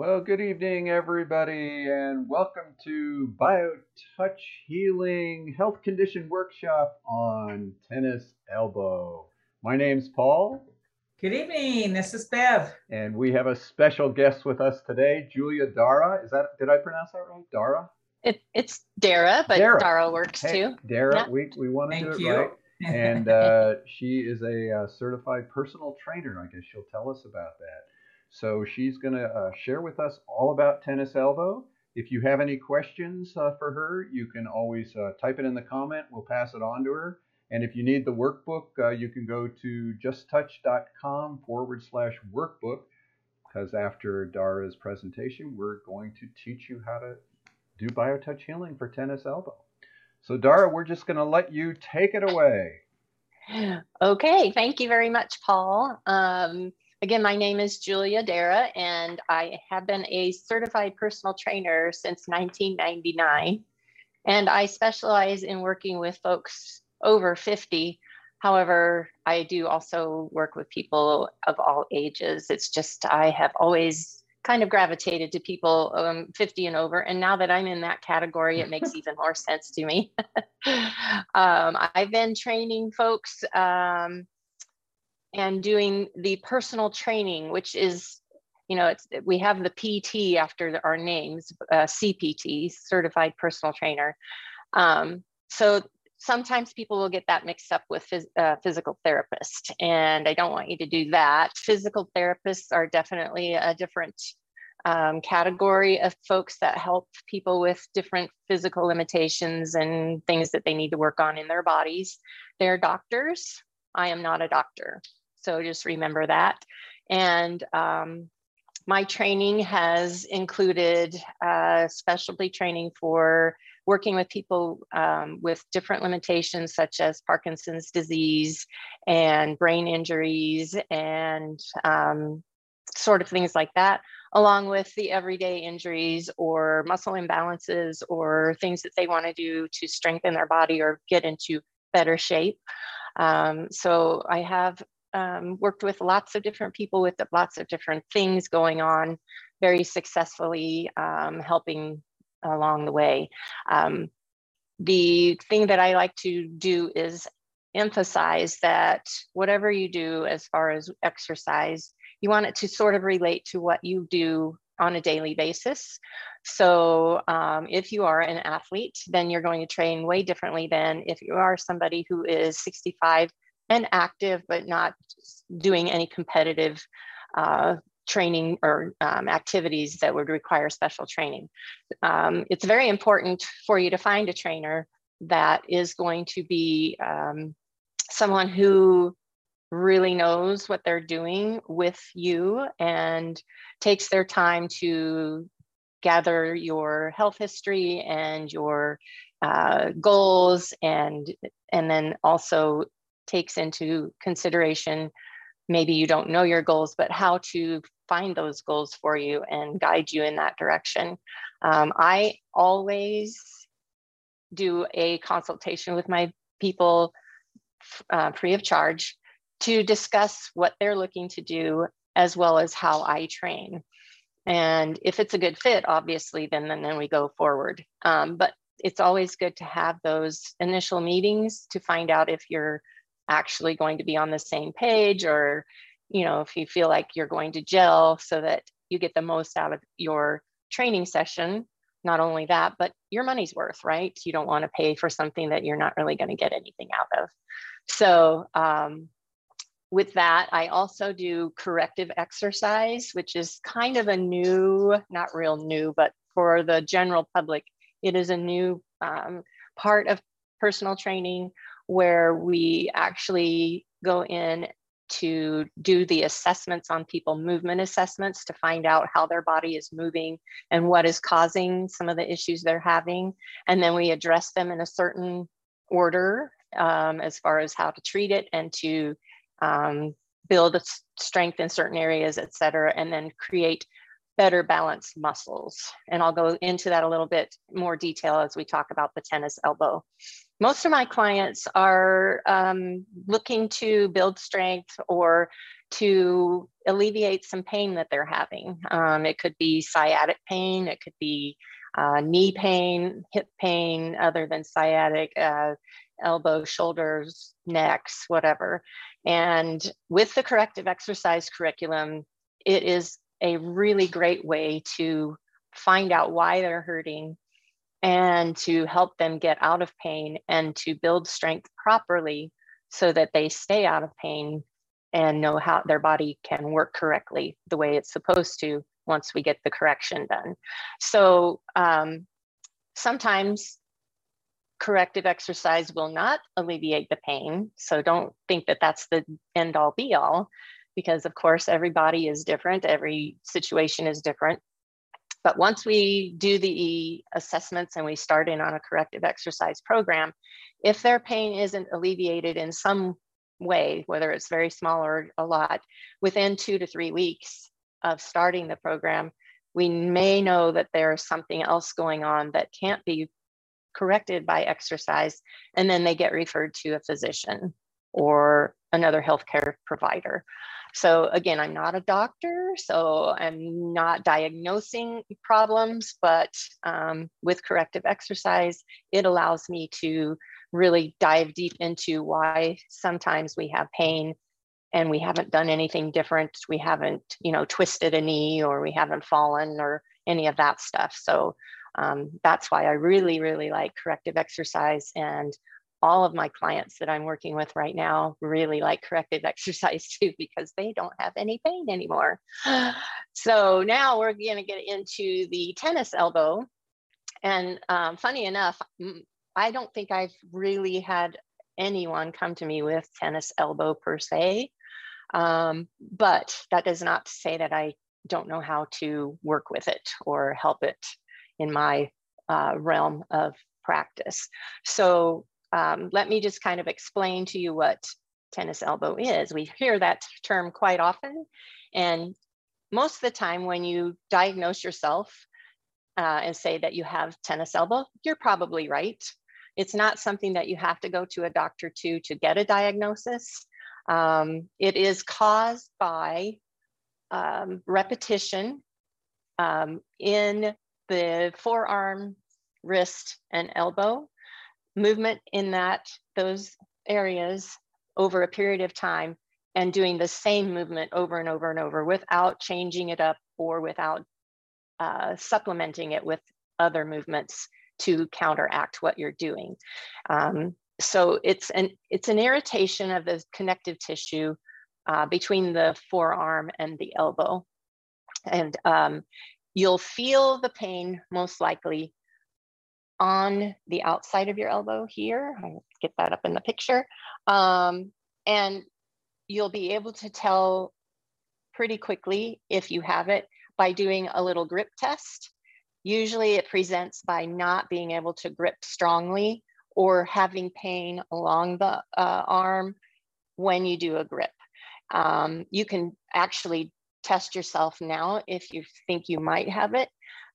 Well, good evening, everybody, and welcome to BioTouch Healing Health Condition Workshop on tennis elbow. My name's Paul. Good evening. This is Bev. And we have a special guest with us today, Julia Dara. Is that did I pronounce that right? Dara? It, it's Dara, but Dara, Dara works hey, too. Dara, yeah. we, we want to Thank do it you. right. and uh, she is a uh, certified personal trainer. I guess she'll tell us about that. So she's going to uh, share with us all about tennis elbow. If you have any questions uh, for her, you can always uh, type it in the comment. We'll pass it on to her. And if you need the workbook, uh, you can go to justtouch.com forward slash workbook because after Dara's presentation, we're going to teach you how to do biotouch healing for tennis elbow. So, Dara, we're just going to let you take it away. Okay, thank you very much, Paul. Um, again, my name is Julia Dara, and I have been a certified personal trainer since 1999. And I specialize in working with folks over 50. However, I do also work with people of all ages. It's just I have always kind of gravitated to people um, 50 and over. And now that I'm in that category, it makes even more sense to me. um, I've been training folks um, and doing the personal training, which is, you know, it's we have the PT after our names, uh, CPT, Certified Personal Trainer. Um, so sometimes people will get that mixed up with phys- uh, physical therapist and i don't want you to do that. Physical therapists are definitely a different um, category of folks that help people with different physical limitations and things that they need to work on in their bodies. They're doctors. I am not a doctor so just remember that and um, my training has included uh, specialty training for working with people um, with different limitations such as Parkinson's disease and brain injuries and um, sort of things like that, along with the everyday injuries or muscle imbalances or things that they want to do to strengthen their body or get into better shape. Um, so I have um, worked with lots of different people with lots of different things going on very successfully, um, helping along the way. Um, the thing that I like to do is emphasize that whatever you do as far as exercise, you want it to sort of relate to what you do on a daily basis. So um, if you are an athlete, then you're going to train way differently than if you are somebody who is 65 and active, but not doing any competitive uh, training or um, activities that would require special training. Um, it's very important for you to find a trainer that is going to be um, someone who really knows what they're doing with you and takes their time to gather your health history and your uh, goals and and then also takes into consideration maybe you don't know your goals, but how to find those goals for you and guide you in that direction. Um, I always do a consultation with my people uh, free of charge to discuss what they're looking to do as well as how I train. And if it's a good fit, obviously, then then, then we go forward. Um, but it's always good to have those initial meetings to find out if you're actually going to be on the same page or you know if you feel like you're going to gel so that you get the most out of your training session not only that but your money's worth right? You don't want to pay for something that you're not really going to get anything out of. So um, with that i also do corrective exercise which is kind of a new not real new but for the general public it is a new um, part of personal training where we actually go in to do the assessments on people, movement assessments to find out how their body is moving and what is causing some of the issues they're having. And then we address them in a certain order um, as far as how to treat it and to um, build strength in certain areas, et cetera, and then create better balanced muscles. And I'll go into that a little bit more detail as we talk about the tennis elbow. Most of my clients are um, looking to build strength or to alleviate some pain that they're having. Um, it could be sciatic pain, it could be uh, knee pain, hip pain, other than sciatic, uh, elbow, shoulders, necks, whatever. And with the corrective exercise curriculum, it is a really great way to find out why they're hurting and to help them get out of pain and to build strength properly so that they stay out of pain and know how their body can work correctly the way it's supposed to once we get the correction done. So um, sometimes corrective exercise will not alleviate the pain. So don't think that that's the end all be all, because of course, everybody is different, every situation is different. But once we do the assessments and we start in on a corrective exercise program, if their pain isn't alleviated in some way, whether it's very small or a lot, within two to three weeks of starting the program, we may know that there's something else going on that can't be corrected by exercise, and then they get referred to a physician or another healthcare provider. So again, I'm not a doctor, so I'm not diagnosing problems, but um, with corrective exercise, it allows me to really dive deep into why sometimes we have pain and we haven't done anything different. We haven't, you know, twisted a knee or we haven't fallen or any of that stuff. So um, that's why I really, really like corrective exercise. And all of my clients that I'm working with right now really like corrective exercise too, because they don't have any pain anymore. So now we're going to get into the tennis elbow. And um, funny enough, I don't think I've really had anyone come to me with tennis elbow per se. Um, but that does not say that I don't know how to work with it or help it in my uh, realm of practice. So um, let me just kind of explain to you what tennis elbow is. We hear that term quite often. And most of the time when you diagnose yourself uh, and say that you have tennis elbow, you're probably right. It's not something that you have to go to a doctor to to get a diagnosis. Um, it is caused by um, repetition um, in the forearm, wrist, and elbow movement in that those areas over a period of time and doing the same movement over and over and over without changing it up or without uh, supplementing it with other movements to counteract what you're doing. Um, so it's an it's an irritation of the connective tissue uh, between the forearm and the elbow, and um, You'll feel the pain most likely on the outside of your elbow here. I'll get that up in the picture. Um, and you'll be able to tell pretty quickly if you have it by doing a little grip test. Usually it presents by not being able to grip strongly or having pain along the uh, arm when you do a grip. Um, you can actually test yourself now if you think you might have it.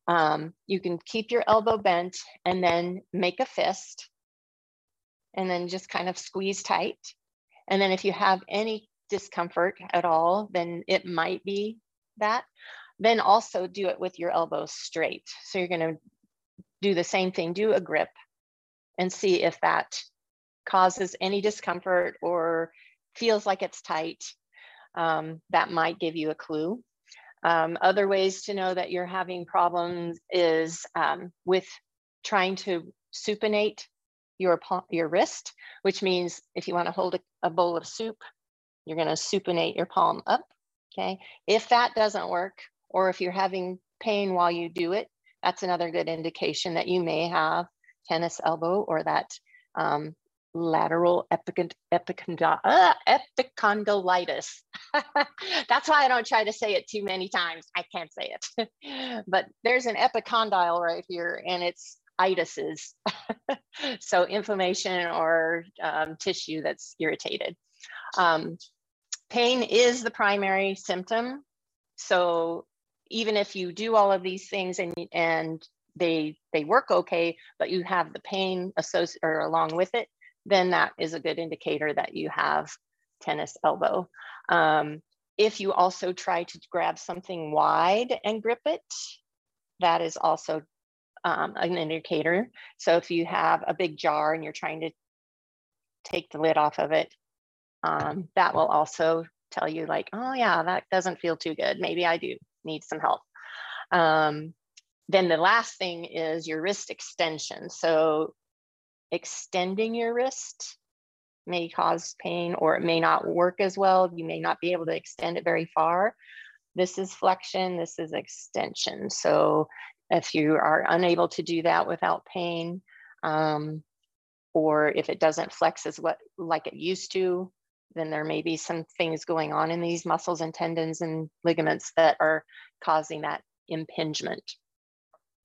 Um, you can keep your elbow bent and then make a fist and then just kind of squeeze tight. And then if you have any discomfort at all, then it might be that. Then also do it with your elbows straight. So you're gonna do the same thing, do a grip and see if that causes any discomfort or feels like it's tight um, that might give you a clue. Um, other ways to know that you're having problems is um, with trying to supinate your, your wrist, which means if you want to hold a, a bowl of soup, you're going to supinate your palm up. Okay. If that doesn't work, or if you're having pain while you do it, that's another good indication that you may have tennis elbow or that um, lateral epicondylitis. Uh, epicondylitis. That's why I don't try to say it too many times. I can't say it. but there's an epicondyle right here, and it's itises. so inflammation or um, tissue that's irritated. Um, pain is the primary symptom. So even if you do all of these things and and they they work okay, but you have the pain associated or along with it, then that is a good indicator that you have tennis elbow. Um, if you also try to grab something wide and grip it, that is also um, an indicator. So if you have a big jar and you're trying to take the lid off of it, um, that will also tell you like, oh yeah, that doesn't feel too good. Maybe I do need some help. Um, then the last thing is your wrist extension. So extending your wrist may cause pain or it may not work as well. You may not be able to extend it very far. This is flexion, this is extension. So if you are unable to do that without pain, um, or if it doesn't flex as what like it used to, then there may be some things going on in these muscles and tendons and ligaments that are causing that impingement.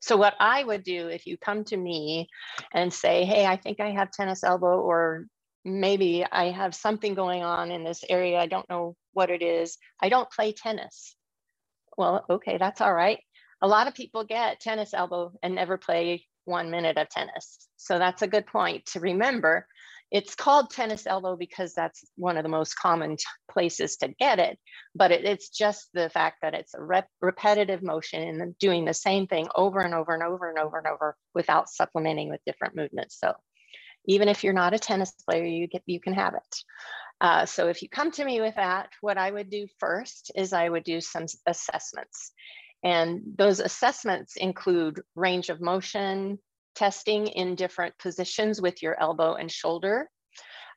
So what I would do if you come to me and say, hey, I think I have tennis elbow or maybe I have something going on in this area. I don't know what it is. I don't play tennis. Well, okay, that's all right. A lot of people get tennis elbow and never play one minute of tennis. So that's a good point to remember. It's called tennis elbow because that's one of the most common places to get it, but it, it's just the fact that it's a rep repetitive motion and doing the same thing over and over and over and over and over without supplementing with different movements. So even if you're not a tennis player, you get you can have it. Uh, so if you come to me with that, what I would do first is I would do some assessments. And those assessments include range of motion, testing in different positions with your elbow and shoulder,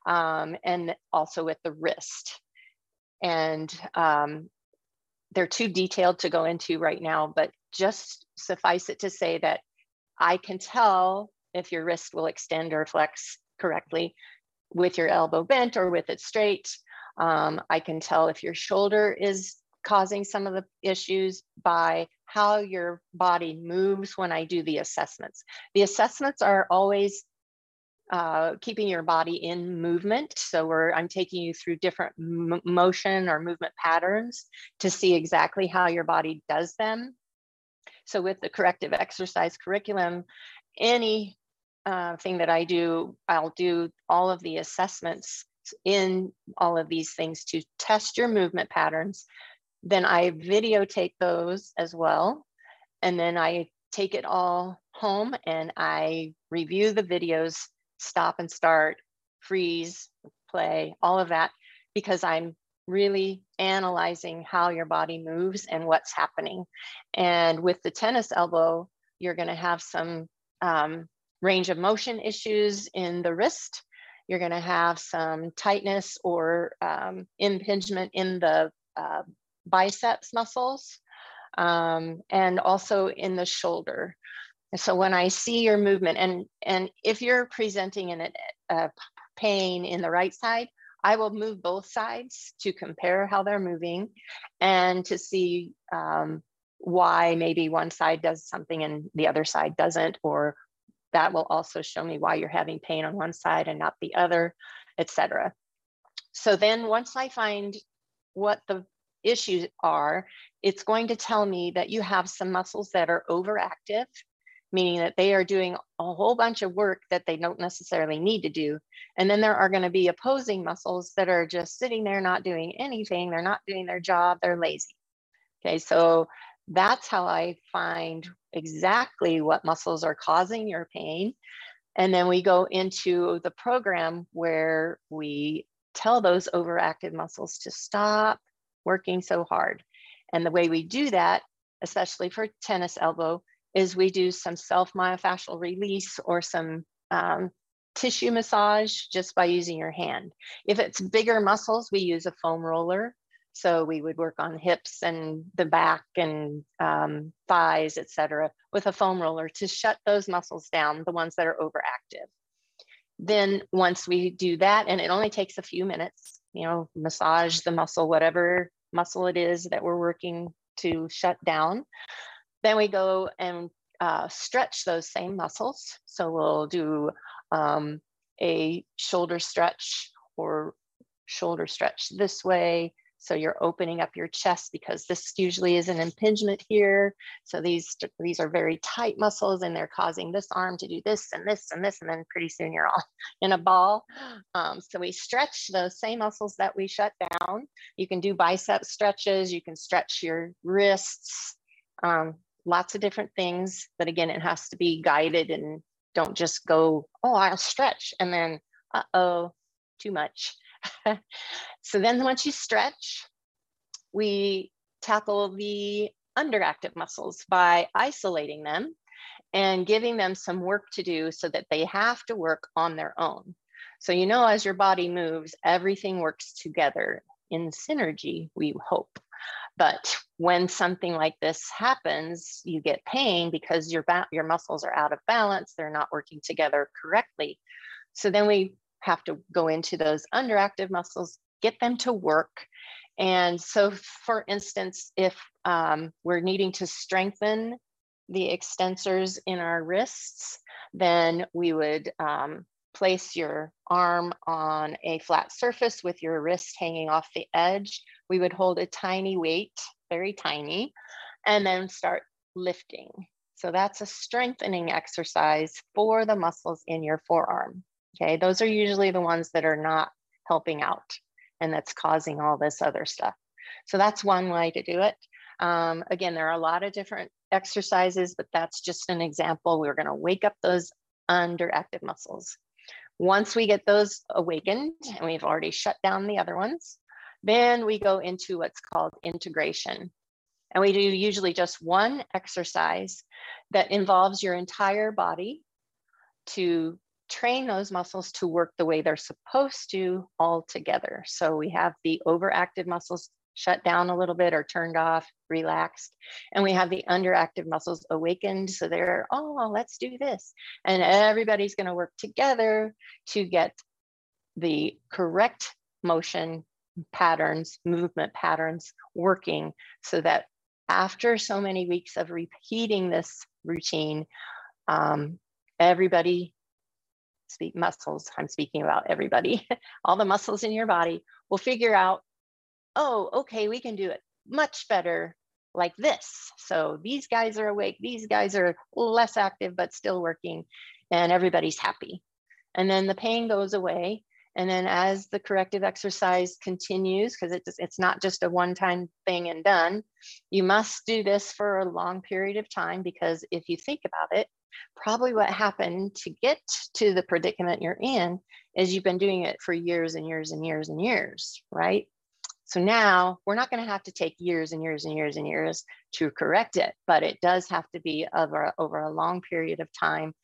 um, and also with the wrist. And um, they're too detailed to go into right now, but just suffice it to say that I can tell if your wrist will extend or flex correctly with your elbow bent or with it straight. Um, I can tell if your shoulder is causing some of the issues by how your body moves when I do the assessments. The assessments are always uh, keeping your body in movement. So we're, I'm taking you through different motion or movement patterns to see exactly how your body does them. So with the corrective exercise curriculum, any uh, thing that I do, I'll do all of the assessments in all of these things to test your movement patterns. Then I videotape those as well. And then I take it all home and I review the videos, stop and start, freeze, play, all of that, because I'm really analyzing how your body moves and what's happening. And with the tennis elbow, you're going to have some um, range of motion issues in the wrist. You're going to have some tightness or um, impingement in the uh, biceps muscles um, and also in the shoulder. so when I see your movement, and, and if you're presenting in a, a pain in the right side, I will move both sides to compare how they're moving and to see um, why maybe one side does something and the other side doesn't, or that will also show me why you're having pain on one side and not the other, etc. So then once I find what the issues are, it's going to tell me that you have some muscles that are overactive, meaning that they are doing a whole bunch of work that they don't necessarily need to do. And then there are going to be opposing muscles that are just sitting there not doing anything. They're not doing their job. They're lazy. Okay, so that's how I find exactly what muscles are causing your pain. And then we go into the program where we tell those overactive muscles to stop working so hard. And the way we do that, especially for tennis elbow, is we do some self myofascial release or some um, tissue massage just by using your hand. If it's bigger muscles, we use a foam roller so we would work on hips and the back and um, thighs, et cetera, with a foam roller to shut those muscles down, the ones that are overactive. Then once we do that, and it only takes a few minutes, you know, massage the muscle, whatever muscle it is that we're working to shut down. Then we go and uh, stretch those same muscles. So we'll do um, a shoulder stretch or shoulder stretch this way, So you're opening up your chest because this usually is an impingement here. So these, these are very tight muscles and they're causing this arm to do this and this and this. And then pretty soon you're all in a ball. Um, so we stretch those same muscles that we shut down. You can do bicep stretches. You can stretch your wrists, um, lots of different things. But again, it has to be guided and don't just go, oh, I'll stretch. And then, uh-oh, too much. so then once you stretch, we tackle the underactive muscles by isolating them and giving them some work to do so that they have to work on their own. So, you know, as your body moves, everything works together in synergy, we hope. But when something like this happens, you get pain because your, your muscles are out of balance, they're not working together correctly. So then we have to go into those underactive muscles, get them to work. And so, for instance, if um, we're needing to strengthen the extensors in our wrists, then we would um, place your arm on a flat surface with your wrist hanging off the edge. We would hold a tiny weight, very tiny, and then start lifting. So that's a strengthening exercise for the muscles in your forearm. Okay, those are usually the ones that are not helping out and that's causing all this other stuff. So that's one way to do it. Um, again, there are a lot of different exercises, but that's just an example. We're going to wake up those underactive muscles. Once we get those awakened, and we've already shut down the other ones, then we go into what's called integration. And we do usually just one exercise that involves your entire body to train those muscles to work the way they're supposed to all together. So we have the overactive muscles shut down a little bit or turned off, relaxed. And we have the underactive muscles awakened. So they're, oh, let's do this. And everybody's going to work together to get the correct motion patterns, movement patterns working so that after so many weeks of repeating this routine, um, everybody speak muscles, I'm speaking about everybody, all the muscles in your body will figure out, oh, okay, we can do it much better like this. So these guys are awake, these guys are less active, but still working, and everybody's happy. And then the pain goes away. And then as the corrective exercise continues, because it's, it's not just a one time thing and done, you must do this for a long period of time because if you think about it, probably what happened to get to the predicament you're in is you've been doing it for years and years and years and years, right? So now we're not going to have to take years and years and years and years to correct it, but it does have to be over, over a long period of time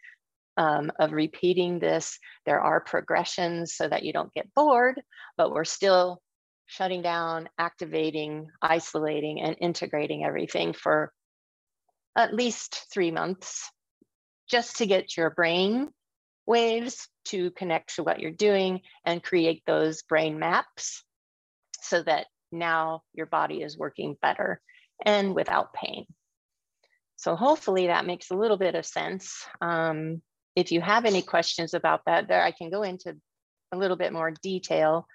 um, of repeating this. There are progressions so that you don't get bored, but we're still shutting down, activating, isolating, and integrating everything for at least three months just to get your brain waves to connect to what you're doing and create those brain maps so that now your body is working better and without pain. So hopefully that makes a little bit of sense. Um, if you have any questions about that, there I can go into a little bit more detail.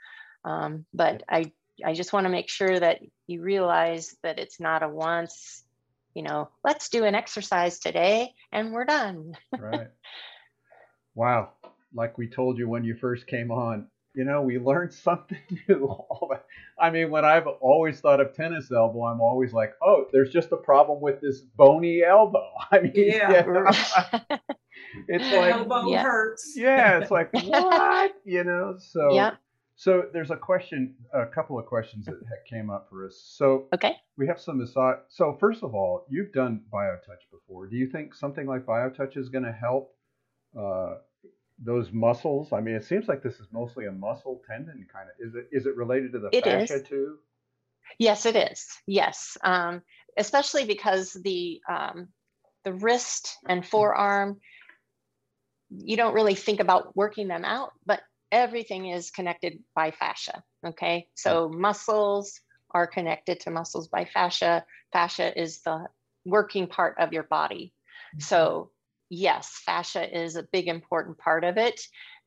Um, but I, I just want to make sure that you realize that it's not a once you know, let's do an exercise today and we're done. right. Wow. Like we told you when you first came on, you know, we learned something new. I mean, when I've always thought of tennis elbow, I'm always like, oh, there's just a problem with this bony elbow. I mean, yeah. yeah. it's like elbow yeah. hurts. Yeah, it's like what? You know, so yeah. So there's a question, a couple of questions that came up for us. So okay, we have some massage. So first of all, you've done BioTouch before. Do you think something like BioTouch is going to help uh, those muscles? I mean, it seems like this is mostly a muscle tendon kind of. Is it is it related to the it fascia is. too? Yes, it is. Yes, um, especially because the um, the wrist and forearm, you don't really think about working them out, but everything is connected by fascia. Okay, so muscles are connected to muscles by fascia. Fascia is the working part of your body. So, yes, fascia is a big important part of it.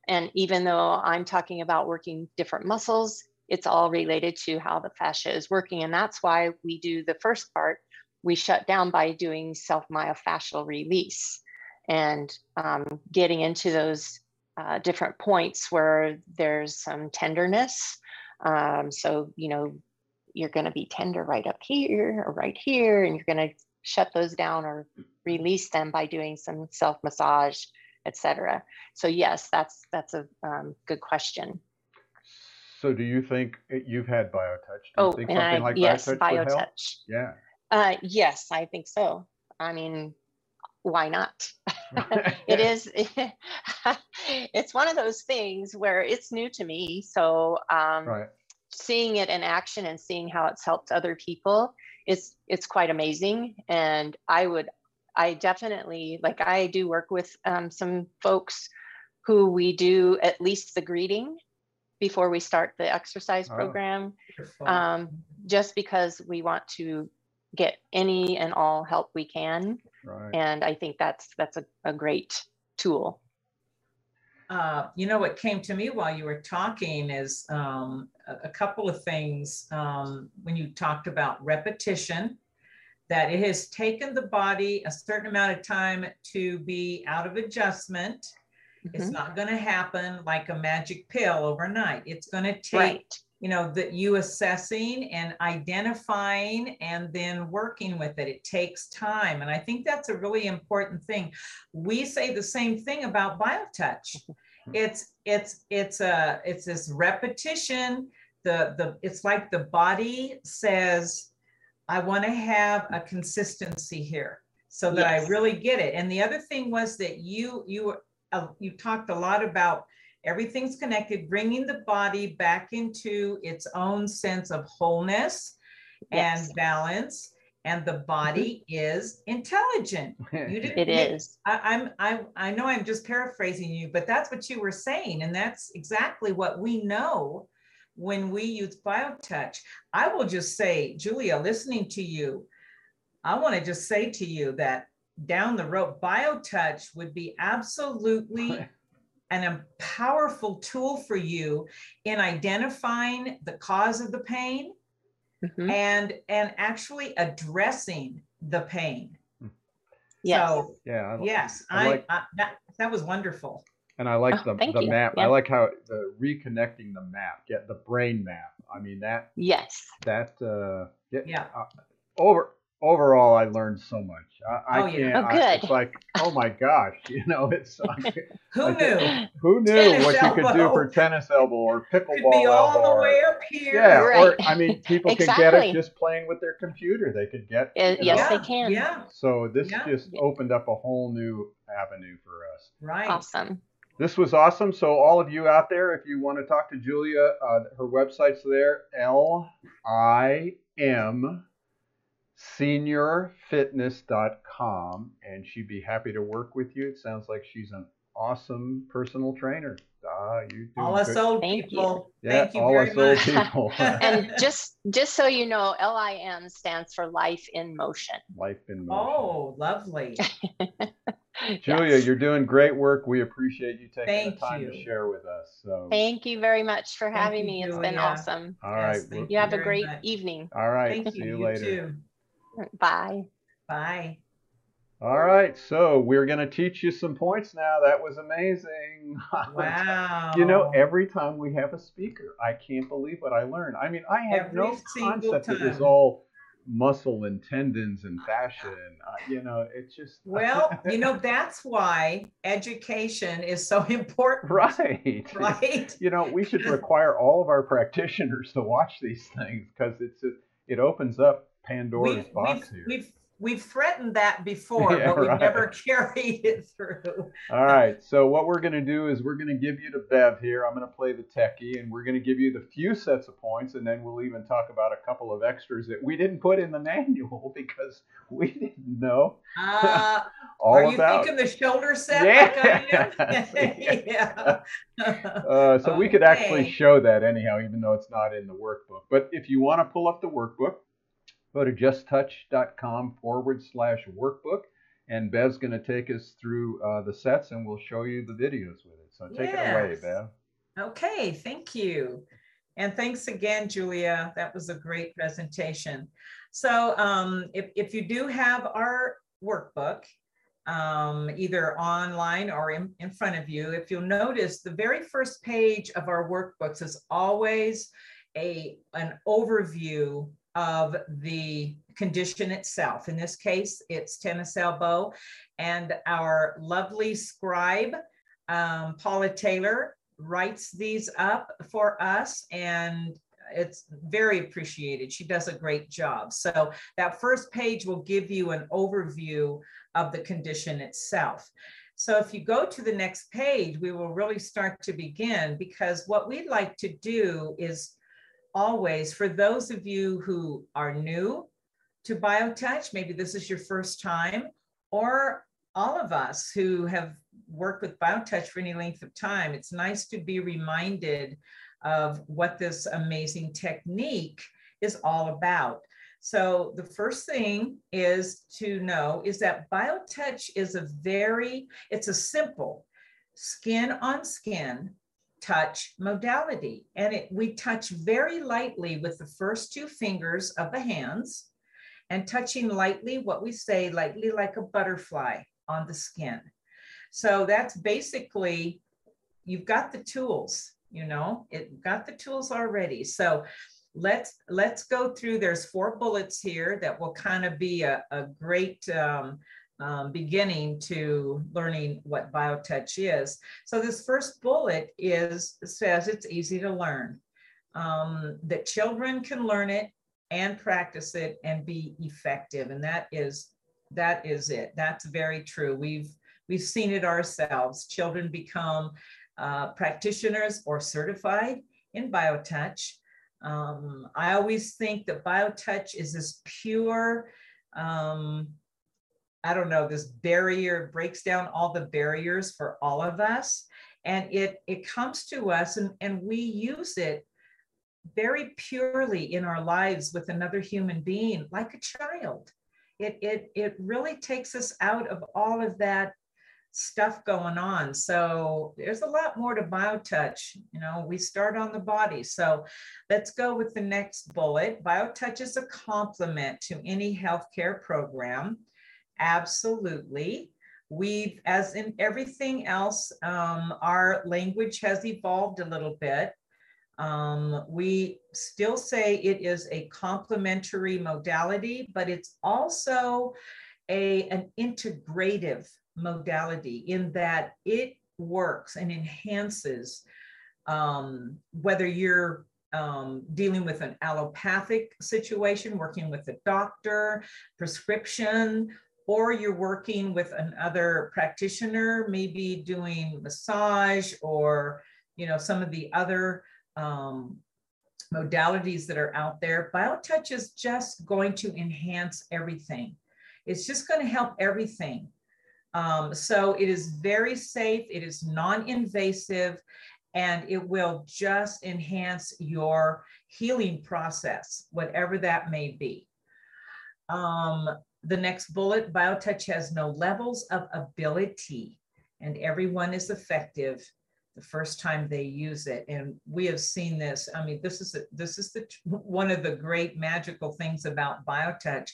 And even though I'm talking about working different muscles, it's all related to how the fascia is working. And that's why we do the first part, we shut down by doing self myofascial release and um, getting into those uh, different points where there's some tenderness. Um, so, you know, you're going to be tender right up here or right here, and you're going to shut those down or release them by doing some self massage, etc. So yes, that's that's a um, good question. So do you think eh, you've had BioTouch? Do you Oh, think and something I, like yes, BioTouch? BioTouch. Yeah. Uh, yes, I think so. I mean, why not? it is. it's one of those things where it's new to me. So um, Right. seeing it in action and seeing how it's helped other people, it's it's quite amazing. And I would, I definitely like. I do work with um, some folks who we do at least the greeting before we start the exercise Oh. program Wonderful. um, just because we want to get any and all help we can. Right. And I think that's that's a, a great tool. Uh, you know, what came to me while you were talking is um, a, a couple of things. Um, when you talked about repetition, that it has taken the body a certain amount of time to be out of adjustment. It's Mhm. not going to happen like a magic pill overnight. It's going to take Right. You know, that you assessing and identifying and then working with it. It takes time. And I think that's a really important thing. We say the same thing about BioTouch. It's it's it's a it's this repetition. The the it's like the body says, I want to have a consistency here so that I really get it. And the other thing was that you you uh, you talked a lot about everything's connected, bringing the body back into its own sense of wholeness Yes. and balance. And the body mm-hmm. is intelligent. You didn't. It is. I, I'm. I. I know. I'm just paraphrasing you, but that's what you were saying, and that's exactly what we know when we use BioTouch. I will just say, Julia, listening to you, I want to just say to you that down the road, BioTouch would be absolutely and a powerful tool for you in identifying the cause of the pain Mhm. and and actually addressing the pain. Yes. So yeah. I- yes, I I, like- I that that was wonderful. And I like Oh, the the you. map. I like how the reconnecting the map, get the brain map. I mean that yes. that uh yeah, Yeah. uh, over overall I learned so much. I, I Oh, yeah. can't Oh, I- good. it's like, oh my gosh, you know, it's Who I think- knew? who knew Tennis what you could do for tennis elbow or pickleball Could be all elbow the or- way up here. Yeah, or I mean, people can get it just playing with their computer. They could get Uh, yes, know, they can. Yeah, So this Yeah. just opened up a whole new avenue for us. right. Awesome. This was awesome. So all of you out there, if you want to talk to Julia, uh, her website's there, L I M seniorfitness.com, and she'd be happy to work with you. It sounds like she's an awesome personal trainer. Ah, you do All us good. old Thank you. Yeah, Thank you all very us old much. people. And just just so you know, LIM stands for Life in Motion. Life in motion. oh, lovely. Julia, Yes. you're doing great work. We appreciate you taking Thank the time to share with us. So, Thank you very much for Thank having you, me. It's been awesome. all right, Yes, thank You have a great much. evening. all right. Thank see you. you, You later. too. Bye. Bye. All right, so we're gonna teach you some points now. That was amazing. Wow. You know, every time we have a speaker, I can't believe what I learn. I mean, I have no Every single concept it was time. all muscle and tendons and fascia, and uh, you know, it's just Well, you know, that's why education is so important. right, Right. You know, we should require all of our practitioners to watch these things because it's just, it opens up Pandora's We've, box we've, here. we've, we've threatened that before, Yeah, but we've right. never carried it through. All right. So what we're going to do is we're going to give you the Bev here. I'm going to play the techie, and we're going to give you the few sets of points, and then we'll even talk about a couple of extras that we didn't put in the manual because we didn't know Uh, all are you about. thinking the shoulder set Yeah. like yeah. uh, so we could actually show that anyhow, even though it's not in the workbook. But if you want to pull up the workbook, go to justtouch.com forward slash workbook, and Bev's going to take us through uh, the sets, and we'll show you the videos with it. So take it away, Bev. Okay, thank you. And thanks again, Julia. That was a great presentation. So um, if, if you do have our workbook, um, either online or in, in front of you, if you'll notice, the very first page of our workbooks is always a, an overview of the condition itself. In this case, it's tennis elbow. And our lovely scribe, um, Paula Taylor, writes these up for us and it's very appreciated. She does a great job. So that first page will give you an overview of the condition itself. So if you go to the next page, we will really start to begin because what we'd like to do is always, for those of you who are new to BioTouch, maybe this is your first time, or all of us who have worked with BioTouch for any length of time, it's nice to be reminded of what this amazing technique is all about. So the first thing is to know is that BioTouch is a very, it's a simple skin on skin touch modality. And it, we touch very lightly with the first two fingers of the hands and touching lightly, what we say, lightly like a butterfly on the skin. So that's basically, you've got the tools, you know, it got the tools already. So let's let's go through there's four bullets here that will kind of be a, a great um, um, beginning to learning what biotouch is. So this first bullet is says it's easy to learn um, that children can learn it and practice it and be effective. And that is that is it. That's very true. We've we've seen it ourselves. Children become uh, practitioners or certified in biotouch. Um, I always think that BioTouch is this pure, um, I don't know, this barrier breaks down all the barriers for all of us. And it, it comes to us and, and we use it very purely in our lives with another human being, like a child. It, it, it really takes us out of all of that stuff going on. So there's a lot more to BioTouch. You know, we start on the body. So let's go with the next bullet. BioTouch is a complement to any healthcare program. Absolutely. We've, as in everything else, um, our language has evolved a little bit. Um, we still say it is a complementary modality, but it's also a, an integrative modality in that it works and enhances um, whether you're um, dealing with an allopathic situation, working with a doctor, prescription, or you're working with another practitioner, maybe doing massage or you know some of the other um, modalities that are out there. BioTouch is just going to enhance everything. It's just going to help everything. Um, so it is very safe, it is non-invasive, and it will just enhance your healing process, whatever that may be. Um, the next bullet, BioTouch has no levels of ability, and everyone is effective the first time they use it. And we have seen this. I mean, this is a, this is the one of the great magical things about BioTouch.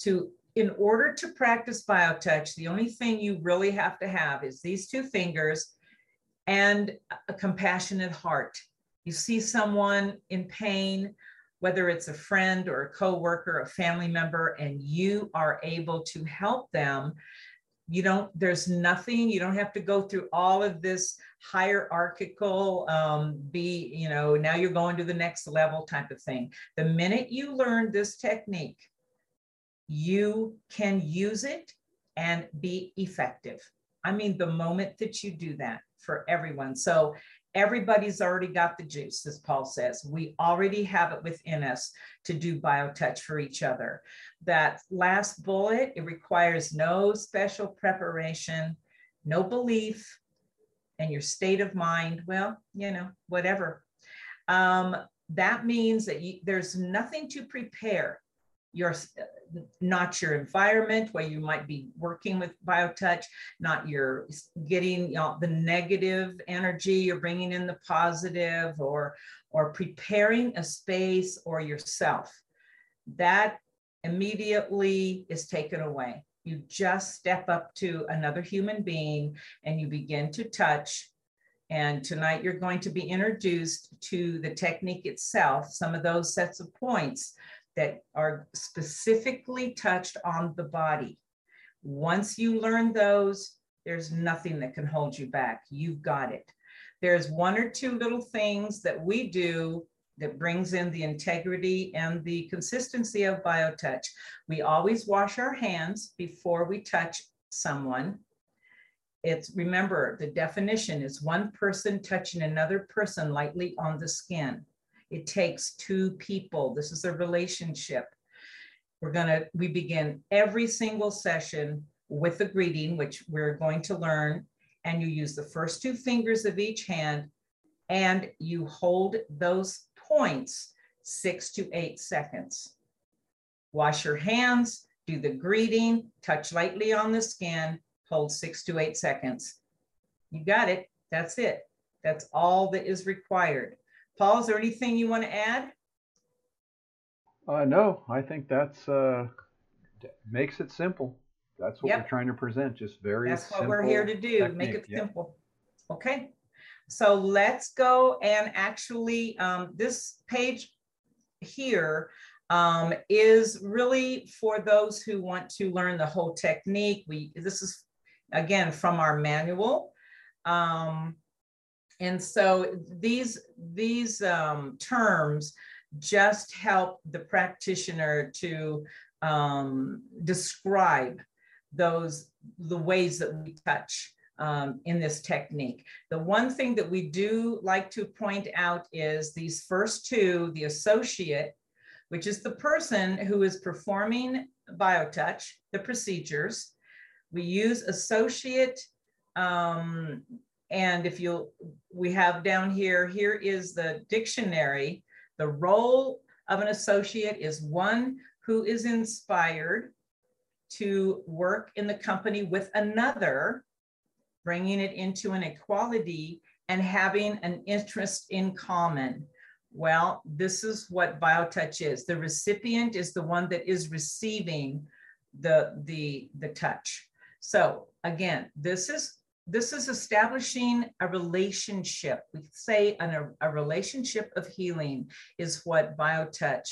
To in order to practice biotouch, the only thing you really have to have is these two fingers and a compassionate heart. You see someone in pain, whether it's a friend or a coworker, a family member, and you are able to help them. You don't, there's nothing, you don't have to go through all of this hierarchical, um, be, you know, now you're going to the next level type of thing. The minute you learn this technique, you can use it and be effective. I mean, the moment that you do that for everyone. So everybody's already got the juice, as Paul says. We already have it within us to do biotouch for each other. That last bullet, it requires no special preparation, no belief, and your state of mind, well, you know, whatever. Um, that means that you, there's nothing to prepare your not your environment where you might be working with biotouch not your getting you know, the negative energy you're bringing in the positive or or preparing a space or yourself. That immediately is taken away. You just step up to another human being and you begin to touch. And tonight you're going to be introduced to the technique itself some of those sets of points that are specifically touched on the body. Once you learn those, there's nothing that can hold you back. You've got it. There's one or two little things that we do that brings in the integrity and the consistency of BioTouch. We always wash our hands before we touch someone. It's remember the definition is one person touching another person lightly on the skin. It takes two people. This is a relationship. We're gonna, we begin every single session with a greeting, which we're going to learn. And you use the first two fingers of each hand and you hold those points six to eight seconds. Wash your hands, do the greeting, touch lightly on the skin, hold six to eight seconds. You got it. That's it. That's all that is required. Paul, is there anything you want to add? Uh, no, I think that's uh, makes it simple. That's what Yep. we're trying to present. Just very. That's what we're here to do, make it Yeah. simple. Okay, so let's go and actually, um, this page here um, is really for those who want to learn the whole technique. We, this is again from our manual. Um, and so these, these um, terms just help the practitioner to um, describe those, the ways that we touch um, in this technique. The one thing that we do like to point out is these first two, the associate, which is the person who is performing biotouch, the procedures. We use associate um, and if you'll, we have down here, here is the dictionary. The role of an associate is one who is inspired to work in the company with another, bringing it into an equality and having an interest in common. Well, this is what BioTouch is. The recipient is the one that is receiving the, the, the touch. So again, this is this is establishing a relationship. We say an, a, a relationship of healing is what BioTouch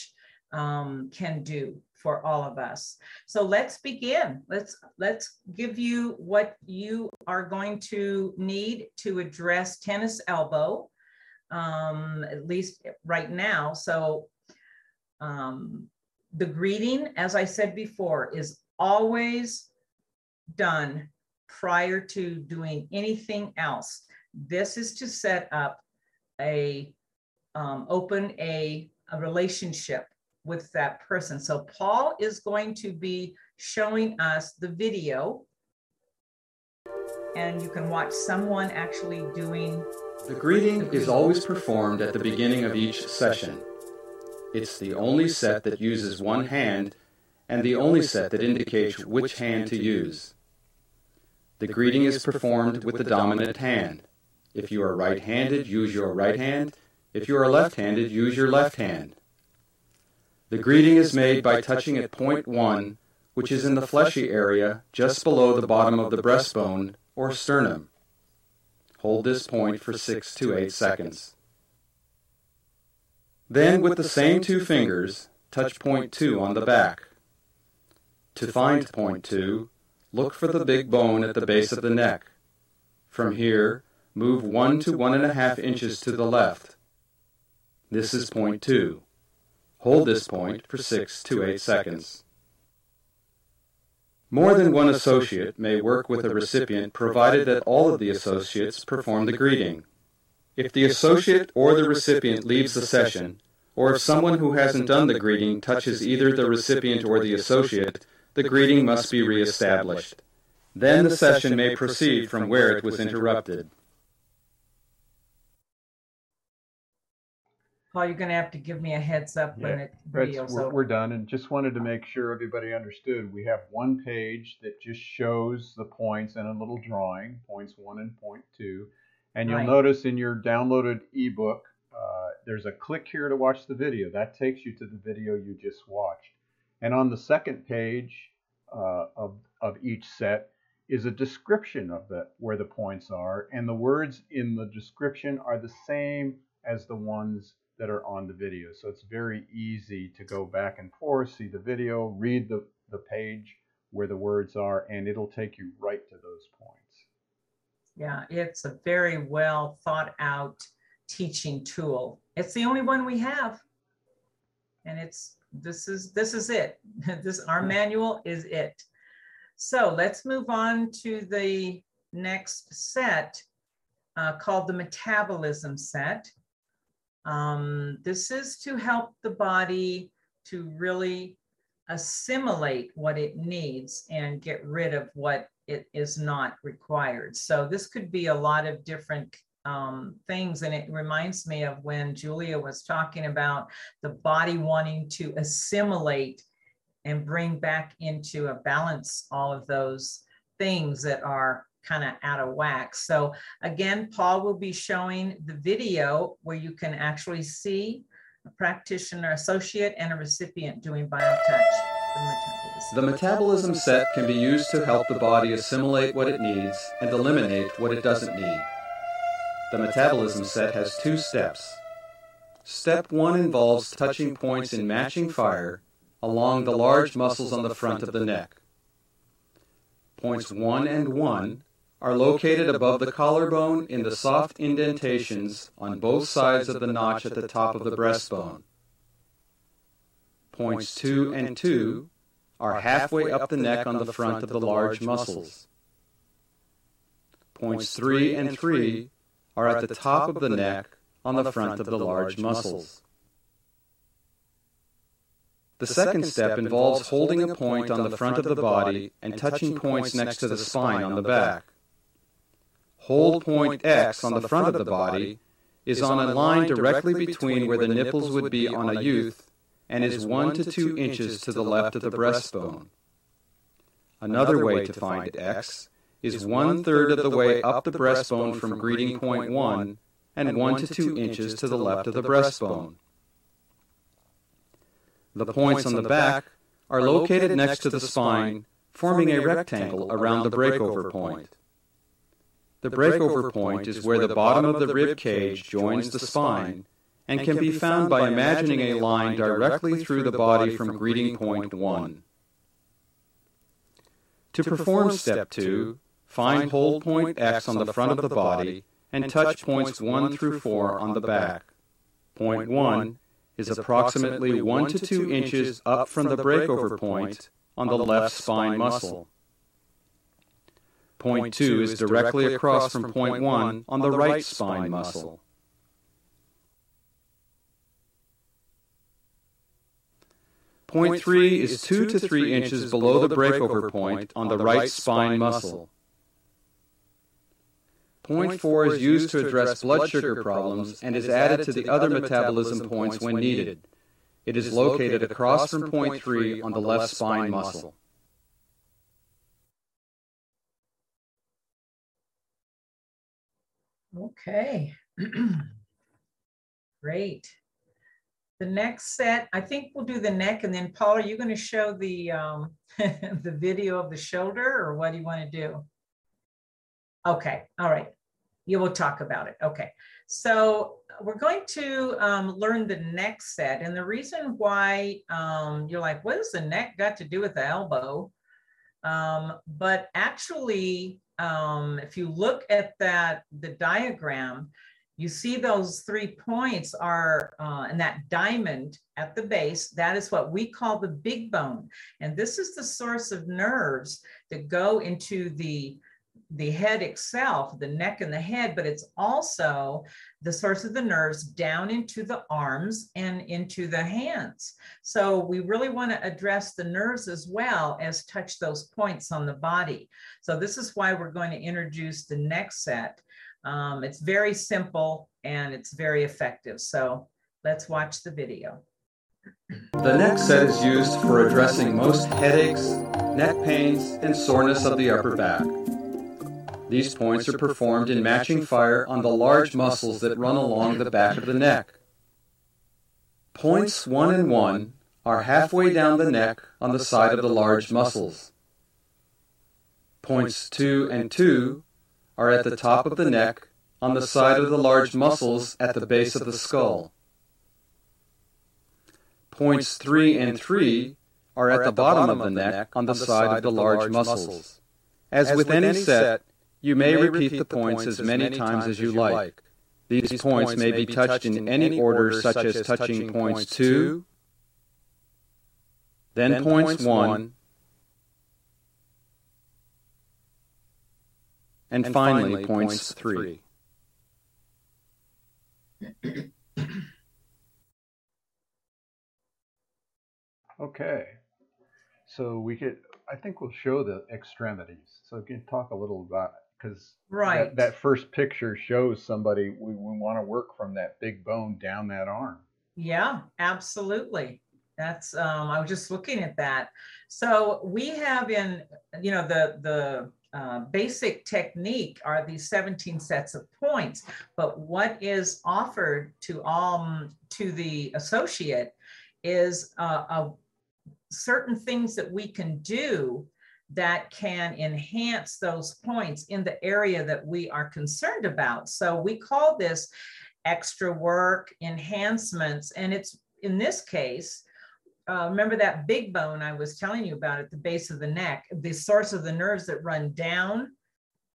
um, can do for all of us. So let's begin. Let's let's give you what you are going to need to address tennis elbow, um, at least right now. So um, the greeting, as I said before, is always done prior to doing anything else. This is to set up a um, open a, a relationship with that person. So Paul is going to be showing us the video and you can watch someone actually doing The greeting is always performed at the beginning of each session. It's the only set that uses one hand and the only set that indicates which hand to use. The greeting is performed with the dominant hand. If you are right handed, use your right hand. If you are left handed, use your left hand. The greeting is made by touching at point 1, which is in the fleshy area just below the bottom of the breastbone or sternum. Hold this point for 6 to 8 seconds. Then, with the same two fingers, touch point 2 on the back. To find point 2, look for the big bone at the base of the neck. From here, move 1 to 1.5 inches to the left. This is point 2. Hold this point for 6 to 8 seconds. More than one associate may work with a recipient provided that all of the associates perform the greeting. If the associate or the recipient leaves the session, or if someone who hasn't done the greeting touches either the recipient or the associate, the greeting must be reestablished. Then the session may proceed from where it was interrupted. Paul, you're going to have to give me a heads up Yeah, when it That's, videos we're, we're done, and just wanted to make sure everybody understood. We have one page that just shows the points and a little drawing, points one and point two. And you'll Right. notice in your downloaded ebook, uh, there's a click here to watch the video. That takes you to the video you just watched. And on the second page uh, of, of each set is a description of the where the points are, and the words in the description are the same as the ones that are on the video. So it's very easy to go back and forth, see the video, read the, the page where the words are, and it'll take you right to those points. Yeah, it's a very well thought out teaching tool. It's the only one we have. And it's this is this is it. This our manual is it. So let's move on to the next set uh, called the metabolism set. Um, this is to help the body to really assimilate what it needs and get rid of what it is not required. So this could be a lot of different um, things. And it reminds me of when Julia was talking about the body wanting to assimilate and bring back into a balance all of those things that are kind of out of whack. So again, Paul will be showing the video where you can actually see a practitioner associate and a recipient doing biotouch. The metabolism. The metabolism set can be used to help the body assimilate what it needs and eliminate what it doesn't need. The metabolism set has two steps. Step 1 involves touching points in matching fire along the large muscles on the front of the neck. Points 1 and 1 are located above the collarbone in the soft indentations on both sides of the notch at the top of the breastbone. Points 2 and 2 are halfway up the neck on the front of the large muscles. Points 3 and 3 are at the top of the neck on the front of the large muscles. The second step involves holding a point on the front of the body and touching points next to the spine on the back. Hold point X on the front of the body is on a line directly between where the nipples would be on a youth and is 1 to 2 inches to the left of the breastbone. Another way to find X is one third of the way up the breastbone from greeting point 1 and 1 to 2 inches to the left of the breastbone. The points on the back are located next to the spine, forming a rectangle around the breakover point. The breakover point is where the bottom of the rib cage joins the spine and can be found by imagining a line directly through the body from greeting point 1. To perform step 2, find hold point X on the front of the body and touch points 1 through 4 on the back. Point 1 is approximately 1 to 2 inches up from the breakover point on the left spine muscle. Point 2 is directly across from point 1 on the right spine muscle. Point 3 is 2 to 3 inches below the breakover point on the right spine muscle. Point 4 is used to address blood sugar problems and is added to the other metabolism points when needed. It is located across from point 3 on the left spine muscle. Okay. Great. The next set, I think we'll do the neck and then Paul, are you going to show the um, the video of the shoulder or what do you want to do? Okay, all right. You will talk about it. Okay. So we're going to um, learn the neck set. And the reason why um, you're like, what does the neck got to do with the elbow? Um, but actually, um, if you look at that, the diagram, you see those three points are uh, and that diamond at the base, that is what we call the big bone. And this is the source of nerves that go into the the head itself, the neck and the head, but it's also the source of the nerves down into the arms and into the hands. So we really want to address the nerves as well as touch those points on the body. So this is why we're going to introduce the next set. Um, it's very simple and it's very effective. So Let's watch the video. The neck set is used for addressing most headaches, neck pains, and soreness of the upper back. These points are performed in matching fire on the large muscles that run along the back of the neck. Points 1 and 1 are halfway down the neck on the side of the large muscles. Points 2 and 2 are at the top of the neck on the side of the large muscles at the base of the skull. Points 3 and 3 are at the bottom of the neck on the side of the large muscles. As with any set, you may repeat the points as many times as you like. These points may be touched in any order, such as touching points 2, then points 1, and finally points 3. Okay. So we could, I think we'll show the extremities. So we can talk a little about, because Right. that, that first picture shows somebody, we, we want to work from that big bone down that arm. Yeah, absolutely. That's um, I was just looking at that. So we have in, you know, the the uh, basic technique are these 17 sets of points, but what is offered to um to the associate is uh, a certain things that we can do that can enhance those points in the area that we are concerned about. So we call this extra work, enhancements, and it's in this case, uh, remember that big bone I was telling you about at the base of the neck, the source of the nerves that run down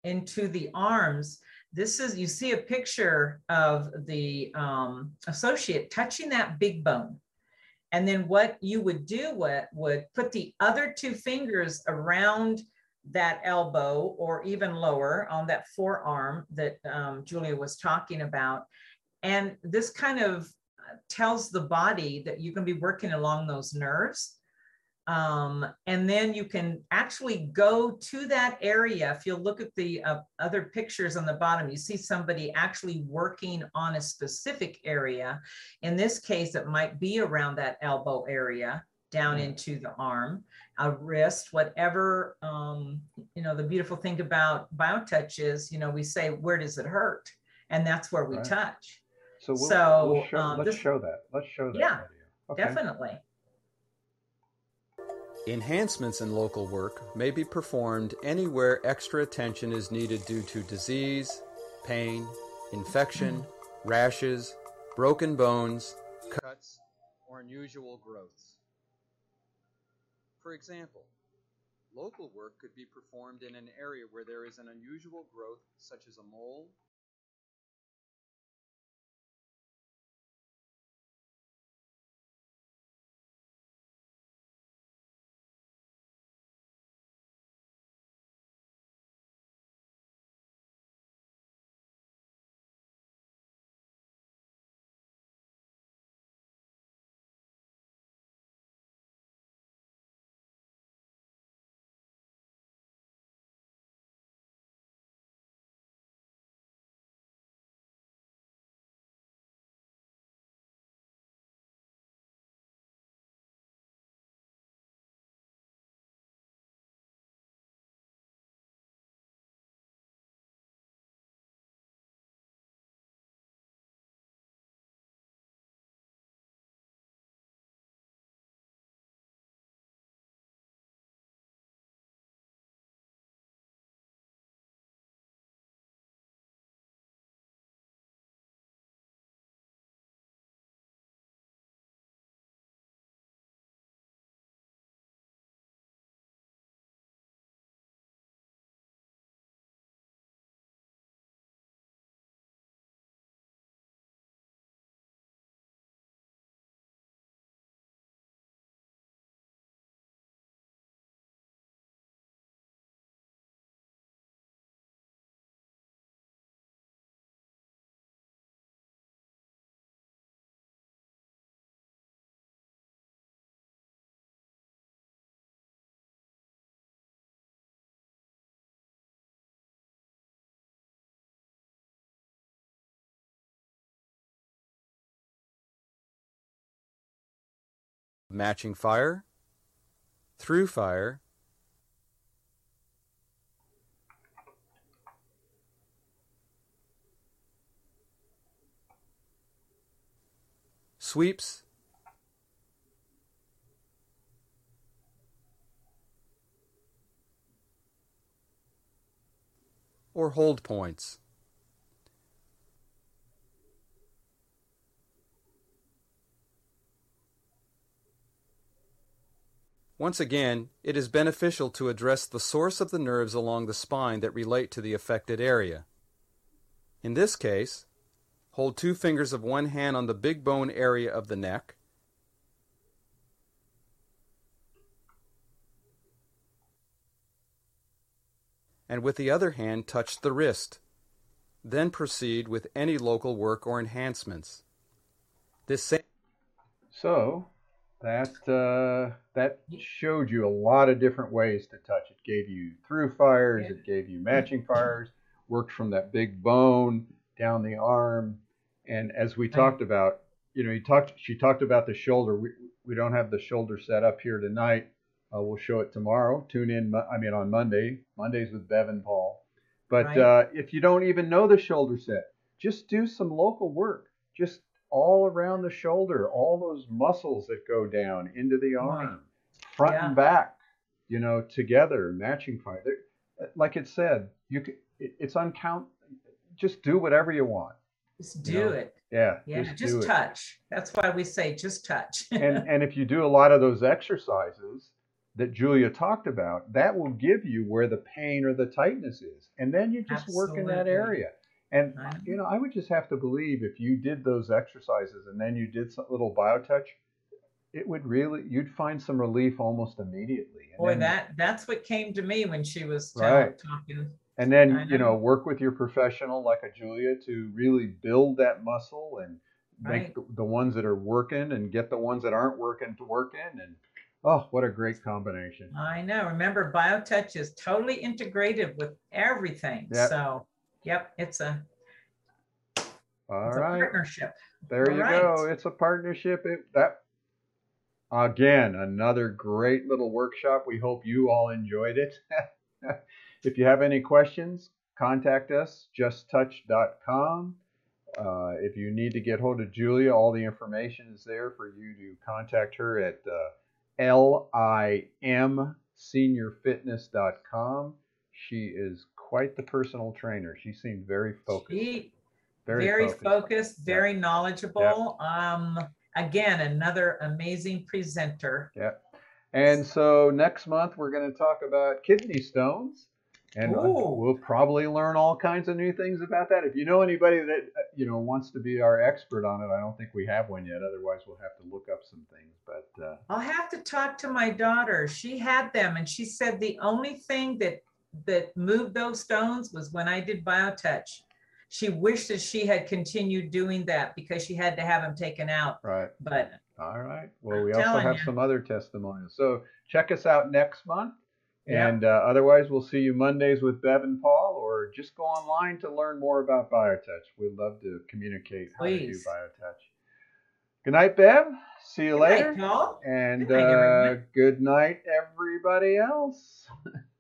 into the arms. This is, you see a picture of the um, associate touching that big bone. And then what you would do what would put the other two fingers around that elbow or even lower on that forearm that um, Julia was talking about. And this kind of uh, tells the body that you can be working along those nerves. Um, and then you can actually go to that area. If you look at the uh, other pictures on the bottom, you see somebody actually working on a specific area. In this case, it might be around that elbow area down Mm. into the arm, a wrist, whatever. Um, you know, the beautiful thing about BioTouch is, you know, we say, where does it hurt? And that's where we Right. touch. So we'll, So, we'll show, um, let's this- show that. Let's show that Yeah. Okay. Definitely. Enhancements in local work may be performed anywhere extra attention is needed due to disease, pain, infection, rashes, broken bones, cuts, or unusual growths. For example, local work could be performed in an area where there is an unusual growth such as a mole, matching fire, through fire, sweeps, or hold points. Once again, it is beneficial to address the source of the nerves along the spine that relate to the affected area. In this case, hold two fingers of one hand on the big bone area of the neck, and with the other hand touch the wrist. Then proceed with any local work or enhancements. This same So that uh, that showed you a lot of different ways to touch. It gave you through fires. Yeah. It gave you matching fires. Worked from that big bone down the arm, and as we talked about, you know, you talked. She talked about the shoulder. We we don't have the shoulder set up here tonight. Uh, we'll show it tomorrow. Tune in. I mean, on Monday. Mondays with Bev and Paul. But Right. uh, if you don't even know the shoulder set, just do some local work. Just all around the shoulder, all those muscles that go down into the Right. arm, front Yeah. and back, you know, together, matching fire. They're- uh, Like it said, you can, it, it's uncount. Just do whatever you want. Just You do know, it. Yeah, Yeah, just, just, do it. touch. That's why we say just touch. and and if you do a lot of those exercises that Julia talked about, that will give you where the pain or the tightness is, and then you just work in that area. And you know, I would just have to believe if you did those exercises and then you did some little biotouch, it would really you'd find some relief almost immediately. And Boy, then, that that's what came to me when she was Right. talking. and then I you know know. work with your professional like a Julia to really build that muscle and make Right. the, the ones that are working and get the ones that aren't working to work in and oh what a great combination. I know. Remember, BioTouch is totally integrated with everything. Yep. So, yep, it's a, All it's a partnership. There All you right. go. It's a partnership. It, that again, another great little workshop. We hope you all enjoyed it. if you have any questions, contact us justtouch.com. Uh, if you need to get hold of Julia, all the information is there for you to contact her at uh, limseniorfitness.com. She is quite the personal trainer. She seemed very focused. She, very, very, focused. focused, very knowledgeable. Um, again, another amazing presenter. Yep. And so next month we're going to talk about kidney stones, and Ooh. we'll probably learn all kinds of new things about that. If you know anybody that uh, you know wants to be our expert on it, I don't think we have one yet. Otherwise, we'll have to look up some things. But uh, I'll have to talk to my daughter. She had them and she said the only thing that that moved those stones was when I did BioTouch. She wished that she had continued doing that because she had to have them taken out. right, But all right. Well, I'm we also have you. some other testimonials. So check us out next month. Yeah. And uh, otherwise, we'll see you Mondays with Bev and Paul, or just go online to learn more about BioTouch. We'd love to communicate how to do Please. BioTouch. Good night, Bev. See you Good night, later. Paul. And Good night, uh, good night, everybody else.